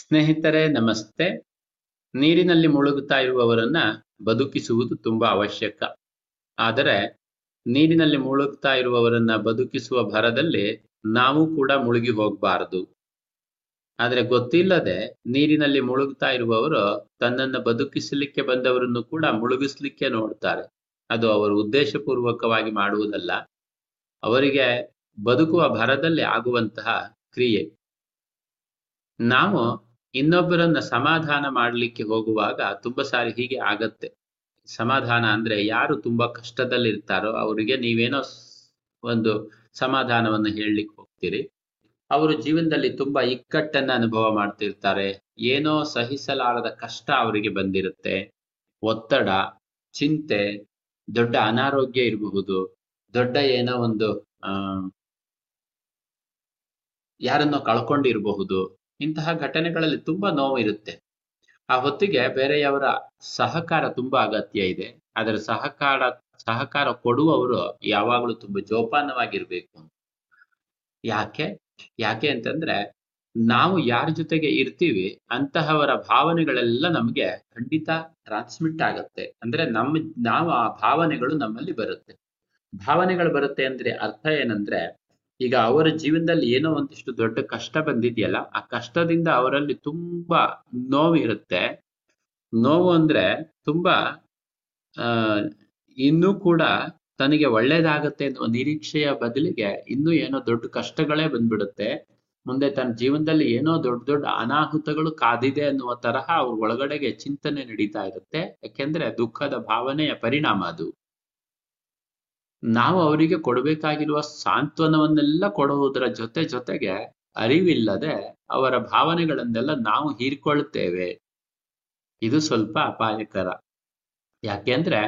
ಸ್ನೇಹಿತರೆ, ನಮಸ್ತೆ. ನೀರಿನಲ್ಲಿ ಮುಳುಗುತ್ತಾ ಇರುವವರನ್ನ ಬದುಕಿಸುವುದು ತುಂಬಾ ಅವಶ್ಯಕ. ಆದರೆ, ನೀರಿನಲ್ಲಿ ಮುಳುಗ್ತಾ ಇರುವವರನ್ನ ಬದುಕಿಸುವ ಭರದಲ್ಲಿ ನಾವು ಕೂಡ ಮುಳುಗಿ ಹೋಗಬಾರದು. ಆದರೆ ಗೊತ್ತಿಲ್ಲದೆ ನೀರಿನಲ್ಲಿ ಮುಳುಗ್ತಾ ಇರುವವರು ತನ್ನನ್ನ ಬದುಕಿಸಲಿಕ್ಕೆ ಬಂದವರನ್ನು ಕೂಡ ಮುಳುಗಿಸ್ಲಿಕ್ಕೆ ನೋಡ್ತಾರೆ. ಅದು ಅವರು ಉದ್ದೇಶಪೂರ್ವಕವಾಗಿ ಮಾಡುವುದಲ್ಲ. ಅವರಿಗೆ ಬದುಕುವ ಭರದಲ್ಲಿ ಆಗುವಂತಹ ಕ್ರಿಯೆ. ನಾವು ಇನ್ನೊಬ್ಬರನ್ನ ಸಮಾಧಾನ ಮಾಡಲಿಕ್ಕೆ ಹೋಗುವಾಗ ತುಂಬಾ ಸಾರಿ ಹೀಗೆ ಆಗತ್ತೆ. ಸಮಾಧಾನ ಅಂದ್ರೆ ಯಾರು ತುಂಬಾ ಕಷ್ಟದಲ್ಲಿರ್ತಾರೋ ಅವರಿಗೆ ನೀವೇನೋ ಒಂದು ಸಮಾಧಾನವನ್ನು ಹೇಳಲಿಕ್ಕೆ ಹೋಗ್ತೀರಿ. ಅವರು ಜೀವನದಲ್ಲಿ ತುಂಬಾ ಇಕ್ಕಟ್ಟನ್ನ ಅನುಭವ ಮಾಡ್ತಿರ್ತಾರೆ. ಏನೋ ಸಹಿಸಲಾರದ ಕಷ್ಟ ಅವರಿಗೆ ಬಂದಿರುತ್ತೆ. ಒತ್ತಡ, ಚಿಂತೆ, ದೊಡ್ಡ ಅನಾರೋಗ್ಯ ಇರಬಹುದು, ದೊಡ್ಡ ಏನೋ ಒಂದು, ಆ, ಯಾರನ್ನೋ ಕಳ್ಕೊಂಡಿರಬಹುದು ಇಂತಹ ಘಟನೆಗಳಲ್ಲಿ ತುಂಬಾ ನೋವು ಇರುತ್ತೆ. ಆ ಹೊತ್ತಿಗೆ ಬೇರೆಯವರ ಸಹಕಾರ ತುಂಬಾ ಅಗತ್ಯ ಇದೆ. ಅದರ ಸಹಕಾರ ಸಹಕಾರ ಕೊಡುವವರು ಯಾವಾಗಲೂ ತುಂಬಾ ಜೋಪಾನವಾಗಿರ್ಬೇಕು. ಯಾಕೆ? ಯಾಕೆ ಅಂತಂದ್ರೆ ನಾವು ಯಾರ ಜೊತೆಗೆ ಇರ್ತೀವಿ ಅಂತಹವರ ಭಾವನೆಗಳೆಲ್ಲ ನಮಗೆ ಖಂಡಿತ ಟ್ರಾನ್ಸ್ಮಿಟ್ ಆಗತ್ತೆ. ಅಂದ್ರೆ ನಮ್ಮ ನಾವು ಆ ಭಾವನೆಗಳು ನಮ್ಮಲ್ಲಿ ಬರುತ್ತೆ. ಭಾವನೆಗಳು ಬರುತ್ತೆ ಅಂದ್ರೆ ಅರ್ಥ ಏನಂದ್ರೆ ಈಗ ಅವರ ಜೀವನದಲ್ಲಿ ಏನೋ ಒಂದಿಷ್ಟು ದೊಡ್ಡ ಕಷ್ಟ ಬಂದಿದೆಯಲ್ಲ, ಆ ಕಷ್ಟದಿಂದ ಅವರಲ್ಲಿ ತುಂಬಾ ನೋವು ಇರುತ್ತೆ. ನೋವು ಅಂದ್ರೆ ತುಂಬಾ, ಆ, ಇನ್ನೂ ಕೂಡ ತನಗೆ ಒಳ್ಳೇದಾಗತ್ತೆ ಅನ್ನುವ ನಿರೀಕ್ಷೆಯ ಬದಲಿಗೆ ಇನ್ನೂ ಏನೋ ದೊಡ್ಡ ಕಷ್ಟಗಳೇ ಬಂದ್ಬಿಡುತ್ತೆ. ಮುಂದೆ ತನ್ನ ಜೀವನದಲ್ಲಿ ಏನೋ ದೊಡ್ಡ ದೊಡ್ಡ ಅನಾಹುತಗಳು ಕಾದಿದೆ ಅನ್ನುವ ತರಹ ಅವ್ರ ಒಳಗಡೆಗೆ ಚಿಂತನೆ ನಡೀತಾ ಇರುತ್ತೆ. ಯಾಕೆಂದ್ರೆ ದುಃಖದ ಭಾವನೆಯ ಪರಿಣಾಮ ಅದು. ನಾವು ಅವರಿಗೆ ಕೊಡಬೇಕಾಗಿರುವ ಸಾಂತ್ವನವನ್ನೆಲ್ಲ ಕೊಡುವುದರ ಜೊತೆ ಜೊತೆಗೆ ಅರಿವಿಲ್ಲದೆ ಅವರ ಭಾವನೆಗಳನ್ನೆಲ್ಲ ನಾವು ಹೀರ್ಕೊಳ್ತೇವೆ ಇದು ಸ್ವಲ್ಪ ಅಪಾಯಕರ. ಯಾಕೆಂದ್ರೆ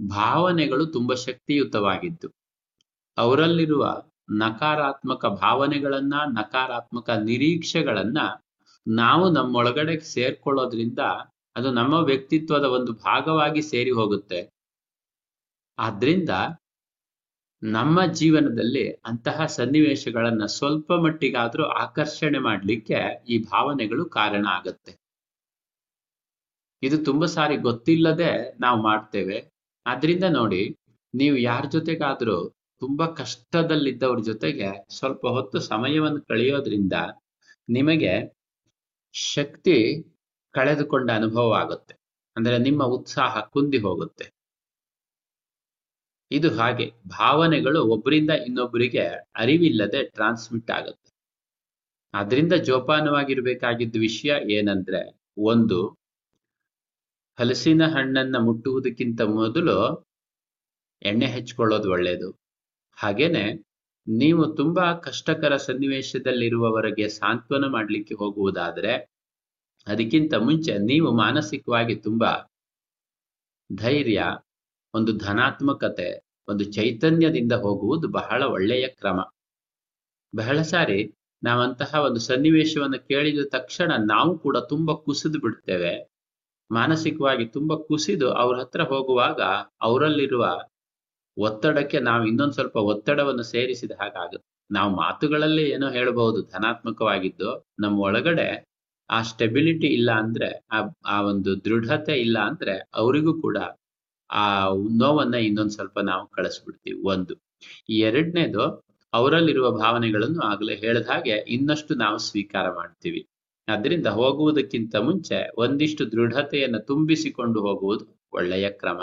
ಭಾವನೆಗಳು ತುಂಬಾ ಶಕ್ತಿಯುತವಾಗಿದ್ದು. ಅವರಲ್ಲಿರುವ ನಕಾರಾತ್ಮಕ ಭಾವನೆಗಳನ್ನ, ನಕಾರಾತ್ಮಕ ನಿರೀಕ್ಷೆಗಳನ್ನ ನಾವು ನಮ್ಮೊಳಗಡೆ ಸೇರ್ಕೊಳ್ಳೋದ್ರಿಂದ ಅದು ನಮ್ಮ ವ್ಯಕ್ತಿತ್ವದ ಒಂದು ಭಾಗವಾಗಿ ಸೇರಿ ಹೋಗುತ್ತೆ. ಆದ್ರಿಂದ ನಮ್ಮ ಜೀವನದಲ್ಲಿ ಅಂತಹ ಸನ್ನಿವೇಶಗಳನ್ನ ಸ್ವಲ್ಪ ಮಟ್ಟಿಗಾದ್ರೂ ಆಕರ್ಷಣೆ ಮಾಡಲಿಕ್ಕೆ ಈ ಭಾವನೆಗಳು ಕಾರಣ ಆಗತ್ತೆ. ಇದು ತುಂಬಾ ಸಾರಿ ಗೊತ್ತಿಲ್ಲದೆ ನಾವು ಮಾಡ್ತೇವೆ. ಆದ್ರಿಂದ ನೋಡಿ, ನೀವು ಯಾರ ಜೊತೆಗಾದ್ರೂ ತುಂಬಾ ಕಷ್ಟದಲ್ಲಿದ್ದವ್ರ ಜೊತೆಗೆ ಸ್ವಲ್ಪ ಹೊತ್ತು ಸಮಯವನ್ನು ಕಳೆಯೋದ್ರಿಂದ ನಿಮಗೆ ಶಕ್ತಿ ಕಳೆದುಕೊಂಡ ಅನುಭವ ಆಗುತ್ತೆ. ಅಂದ್ರೆ ನಿಮ್ಮ ಉತ್ಸಾಹ ಕುಂದಿ ಹೋಗುತ್ತೆ. ಇದು ಹಾಗೆ ಭಾವನೆಗಳು ಒಬ್ಬರಿಂದ ಇನ್ನೊಬ್ಬರಿಗೆ ಅರಿವಿಲ್ಲದೆ ಟ್ರಾನ್ಸ್ಮಿಟ್ ಆಗುತ್ತೆ. ಅದರಿಂದ ಜೋಪಾನವಾಗಿರ್ಬೇಕಾಗಿದ್ದ ವಿಷಯ ಏನಂದ್ರೆ, ಒಂದು, ಹಲಸಿನ ಹಣ್ಣನ್ನ ಮುಟ್ಟುವುದಕ್ಕಿಂತ ಮೊದಲು ಎಣ್ಣೆ ಹಚ್ಕೊಳ್ಳೋದು ಒಳ್ಳೆಯದು ಹಾಗೇನೆ, ನೀವು ತುಂಬಾ ಕಷ್ಟಕರ ಸನ್ನಿವೇಶದಲ್ಲಿರುವವರಿಗೆ ಸಾಂತ್ವನ ಮಾಡಲಿಕ್ಕೆ ಹೋಗುವುದಾದ್ರೆ, ಅದಕ್ಕಿಂತ ಮುಂಚೆ ನೀವು ಮಾನಸಿಕವಾಗಿ ತುಂಬಾ ಧೈರ್ಯ ಒಂದು ಧನಾತ್ಮಕತೆ, ಒಂದು ಚೈತನ್ಯದಿಂದ ಹೋಗುವುದು ಬಹಳ ಒಳ್ಳೆಯ ಕ್ರಮ. ಬಹಳ ಸಾರಿ ನಾವಂತಹ ಒಂದು ಸನ್ನಿವೇಶವನ್ನು ಕೇಳಿದ ತಕ್ಷಣ ನಾವು ಕೂಡ ತುಂಬಾ ಕುಸಿದು ಬಿಡ್ತೇವೆ. ಮಾನಸಿಕವಾಗಿ ತುಂಬಾ ಕುಸಿದು ಅವ್ರ ಹತ್ರ ಹೋಗುವಾಗ ಅವರಲ್ಲಿರುವ ಒತ್ತಡಕ್ಕೆ ನಾವು ಇನ್ನೊಂದು ಸ್ವಲ್ಪ ಒತ್ತಡವನ್ನು ಸೇರಿಸಿದ ಹಾಗಾಗುತ್ತೆ ನಾವು ಮಾತುಗಳಲ್ಲಿ ಏನೋ ಹೇಳಬಹುದು, ಧನಾತ್ಮಕವಾಗಿದ್ದು ನಮ್ಮ ಒಳಗಡೆ ಆ ಸ್ಟೆಬಿಲಿಟಿ ಇಲ್ಲ ಅಂದ್ರೆ, ಆ ಆ ಒಂದು ದೃಢತೆ ಇಲ್ಲ ಅಂದ್ರೆ ಅವರಿಗೂ ಕೂಡ ಆ ನೋವನ್ನ ಇನ್ನೊಂದ್ ಸ್ವಲ್ಪ ನಾವು ಕಳಿಸ್ಬಿಡ್ತೀವಿ, ಒಂದು. ಎರಡನೇದು, ಅವರಲ್ಲಿರುವ ಭಾವನೆಗಳನ್ನು ಆಗಲೇ ಹೇಳಿದ ಹಾಗೆ ಇನ್ನಷ್ಟು ನಾವು ಸ್ವೀಕಾರ ಮಾಡ್ತೀವಿ. ಅದರಿಂದ ಹೋಗುವುದಕ್ಕಿಂತ ಮುಂಚೆ ಒಂದಿಷ್ಟು ದೃಢತೆಯನ್ನು ತುಂಬಿಸಿಕೊಂಡು ಹೋಗುವುದು ಒಳ್ಳೆಯ ಕ್ರಮ.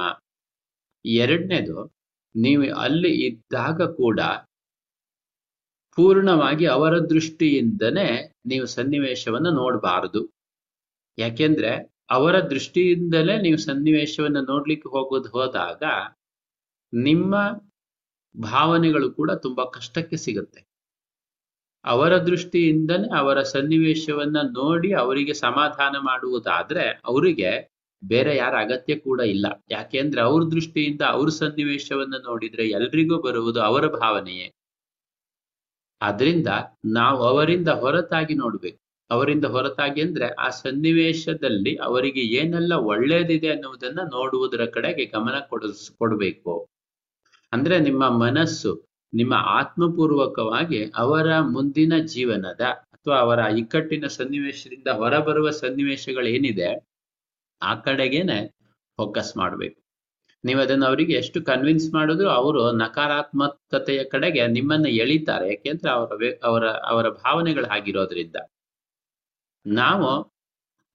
ಎರಡನೇದು, ನೀವು ಅಲ್ಲಿ ಇದ್ದಾಗ ಕೂಡ ಪೂರ್ಣವಾಗಿ ಅವರ ದೃಷ್ಟಿಯಿಂದನೇ ನೀವು ಸನ್ನಿವೇಶವನ್ನು ನೋಡಬಾರದು. ಯಾಕೆಂದ್ರೆ ಅವರ ದೃಷ್ಟಿಯಿಂದಲೇ ನೀವು ಸನ್ನಿವೇಶವನ್ನು ನೋಡ್ಲಿಕ್ಕೆ ಹೋಗೋದು ಹೋದಾಗ ನಿಮ್ಮ ಭಾವನೆಗಳು ಕೂಡ ತುಂಬಾ ಕಷ್ಟಕ್ಕೆ ಸಿಗುತ್ತೆ. ಅವರ ದೃಷ್ಟಿಯಿಂದನೇ ಅವರ ಸನ್ನಿವೇಶವನ್ನ ನೋಡಿ ಅವರಿಗೆ ಸಮಾಧಾನ ಮಾಡುವುದಾದ್ರೆ ಅವರಿಗೆ ಬೇರೆ ಯಾರ ಅಗತ್ಯ ಕೂಡ ಇಲ್ಲ. ಯಾಕೆಂದ್ರೆ ಅವ್ರ ದೃಷ್ಟಿಯಿಂದ ಅವ್ರ ಸನ್ನಿವೇಶವನ್ನ ನೋಡಿದ್ರೆ ಎಲ್ರಿಗೂ ಬರುವುದು ಅವರ ಭಾವನೆಯೇ. ಆದ್ರಿಂದ ನಾವು ಅವರಿಂದ ಹೊರತಾಗಿ ನೋಡ್ಬೇಕು. ಅವರಿಂದ ಹೊರತಾಗಿ ಅಂದ್ರೆ ಆ ಸನ್ನಿವೇಶದಲ್ಲಿ ಅವರಿಗೆ ಏನೆಲ್ಲ ಒಳ್ಳೇದಿದೆ ಅನ್ನುವುದನ್ನ ನೋಡುವುದರ ಕಡೆಗೆ ಗಮನ ಕೊಡಿಸ್, ಕೊಡ್ಬೇಕು. ಅಂದ್ರೆ ನಿಮ್ಮ ಮನಸ್ಸು, ನಿಮ್ಮ ಆತ್ಮಪೂರ್ವಕವಾಗಿ ಅವರ ಮುಂದಿನ ಜೀವನದ ಅಥವಾ ಅವರ ಇಕ್ಕಟ್ಟಿನ ಸನ್ನಿವೇಶದಿಂದ ಹೊರಬರುವ ಸನ್ನಿವೇಶಗಳೇನಿದೆ, ಆ ಕಡೆಗೇನೆ ಫೋಕಸ್ ಮಾಡಬೇಕು. ನೀವು ಅದನ್ನು ಅವರಿಗೆ ಎಷ್ಟು ಕನ್ವಿನ್ಸ್ ಮಾಡಿದ್ರು ಅವರು ನಕಾರಾತ್ಮಕತೆಯ ಕಡೆಗೆ ನಿಮ್ಮನ್ನ ಎಳಿತಾರೆ. ಯಾಕೆಂದ್ರೆ ಅವರ ಅವರ ಅವರ ಭಾವನೆಗಳು ಹಾಗಿರೋದ್ರಿಂದ ನಾವು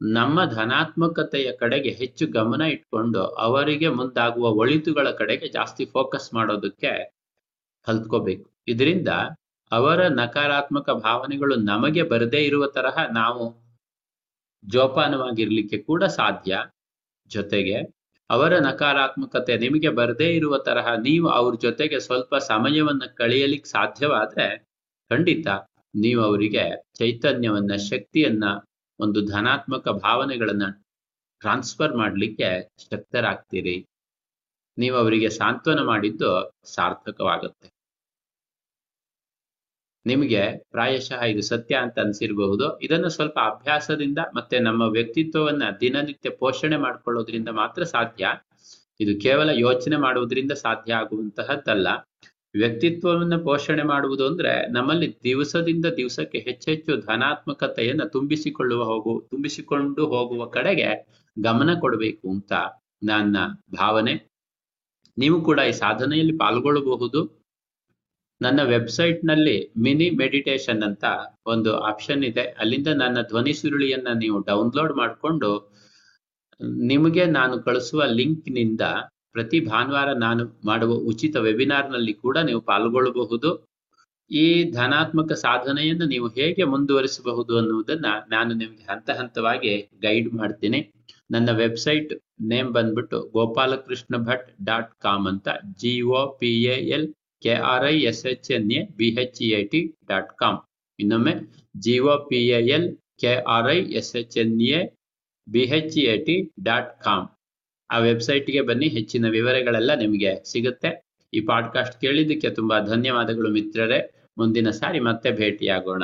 ನಮ್ಮ ಧನಾತ್ಮಕತೆಯ ಕಡೆಗೆ ಹೆಚ್ಚು ಗಮನ ಇಟ್ಕೊಂಡು ಅವರಿಗೆ ಮುಂದಾಗುವ ಒಳಿತುಗಳ ಕಡೆಗೆ ಜಾಸ್ತಿ ಫೋಕಸ್ ಮಾಡೋದಕ್ಕೆ ಕಲ್ತ್ಕೋಬೇಕು. ಇದರಿಂದ ಅವರ ನಕಾರಾತ್ಮಕ ಭಾವನೆಗಳು ನಮಗೆ ಬರದೇ ಇರುವ ತರಹ ನಾವು ಜೋಪಾನವಾಗಿರ್ಲಿಕ್ಕೆ ಕೂಡ ಸಾಧ್ಯ. ಜೊತೆಗೆ ಅವರ ನಕಾರಾತ್ಮಕತೆ ನಿಮಗೆ ಬರದೇ ಇರುವ ತರಹ ನೀವು ಅವ್ರ ಜೊತೆಗೆ ಸ್ವಲ್ಪ ಸಮಯವನ್ನ ಕಳೆಯಲಿಕ್ಕೆ ಸಾಧ್ಯವಾದ್ರೆ ಖಂಡಿತ ನೀವು ಅವರಿಗೆ ಚೈತನ್ಯವನ್ನ, ಶಕ್ತಿಯನ್ನ, ಒಂದು ಧನಾತ್ಮಕ ಭಾವನೆಗಳನ್ನ ಟ್ರಾನ್ಸ್ಫರ್ ಮಾಡಲಿಕ್ಕೆ ಶಕ್ತರಾಗ್ತೀರಿ. ನೀವು ಅವರಿಗೆ ಸಾಂತ್ವನ ಮಾಡಿದ್ದು ಸಾರ್ಥಕವಾಗುತ್ತೆ. ನಿಮಗೆ ಪ್ರಾಯಶಃ ಇದು ಸತ್ಯ ಅಂತ ಅನ್ಸಿರಬಹುದು. ಇದನ್ನು ಸ್ವಲ್ಪ ಅಭ್ಯಾಸದಿಂದ ಮತ್ತೆ ನಮ್ಮ ವ್ಯಕ್ತಿತ್ವವನ್ನ ದಿನನಿತ್ಯ ಪೋಷಣೆ ಮಾಡ್ಕೊಳ್ಳೋದ್ರಿಂದ ಮಾತ್ರ ಸಾಧ್ಯ. ಇದು ಕೇವಲ ಯೋಚನೆ ಮಾಡುವುದರಿಂದ ಸಾಧ್ಯ ಆಗುವಂತಹದ್ದಲ್ಲ. ವ್ಯಕ್ತಿತ್ವವನ್ನ ಪೋಷಣೆ ಮಾಡುವುದು ಅಂದ್ರೆ ನಮ್ಮಲ್ಲಿ ದಿವಸದಿಂದ ದಿವಸಕ್ಕೆ ಹೆಚ್ಚೆಚ್ಚು ಧನಾತ್ಮಕತೆಯನ್ನು ತುಂಬಿಸಿಕೊಳ್ಳುವ ಹೋಗು, ತುಂಬಿಸಿಕೊಂಡು ಹೋಗುವ ಕಡೆಗೆ ಗಮನ ಕೊಡಬೇಕು ಅಂತ ನನ್ನ ಭಾವನೆ. ನೀವು ಕೂಡ ಈ ಸಾಧನೆಯಲ್ಲಿ ಪಾಲ್ಗೊಳ್ಳಬಹುದು. ನನ್ನ ವೆಬ್ಸೈಟ್ನಲ್ಲಿ ಮಿನಿ ಮೆಡಿಟೇಷನ್ ಅಂತ ಒಂದು ಆಪ್ಷನ್ ಇದೆ. ಅಲ್ಲಿಂದ ನನ್ನ ಧ್ವನಿ ಸುರುಳಿಯನ್ನ ನೀವು ಡೌನ್ಲೋಡ್ ಮಾಡಿಕೊಂಡು ನಿಮಗೆ ನಾನು ಕಳಿಸುವ ಲಿಂಕ್ನಿಂದ ಪ್ರತಿ ಭಾನುವಾರ ನಾನು ಮಾಡುವ ಉಚಿತ ವೆಬಿನಾರ್ನಲ್ಲಿ ಕೂಡ ನೀವು ಪಾಲ್ಗೊಳ್ಳಬಹುದು. ಈ ಧನಾತ್ಮಕ ಸಾಧನೆಯನ್ನು ನೀವು ಹೇಗೆ ಮುಂದುವರಿಸಬಹುದು ಅನ್ನುವುದನ್ನ ನಾನು ನಿಮಗೆ ಹಂತ ಹಂತವಾಗಿ ಗೈಡ್ ಮಾಡ್ತೀನಿ. ನನ್ನ ವೆಬ್ಸೈಟ್ ನೇಮ್ ಬಂದ್ಬಿಟ್ಟು ಗೋಪಾಲಕೃಷ್ಣ ಭಟ್ ಡಾಟ್ ಕಾಮ್ ಅಂತ G O P L K R I S H N A B H E I T dot com ಇನ್ನೊಮ್ಮೆ G O P L K R I S H N A B H E I T dot com ಆ ವೆಬ್ಸೈಟ್ಗೆ ಬನ್ನಿ, ಹೆಚ್ಚಿನ ವಿವರಗಳೆಲ್ಲ ನಿಮಗೆ ಸಿಗುತ್ತೆ. ಈ podcast ಕೇಳಿದ್ದಕ್ಕೆ ತುಂಬಾ ಧನ್ಯವಾದಗಳು ಮಿತ್ರರೇ. ಮುಂದಿನ ಸಾರಿ ಮತ್ತೆ ಭೇಟಿಯಾಗೋಣ.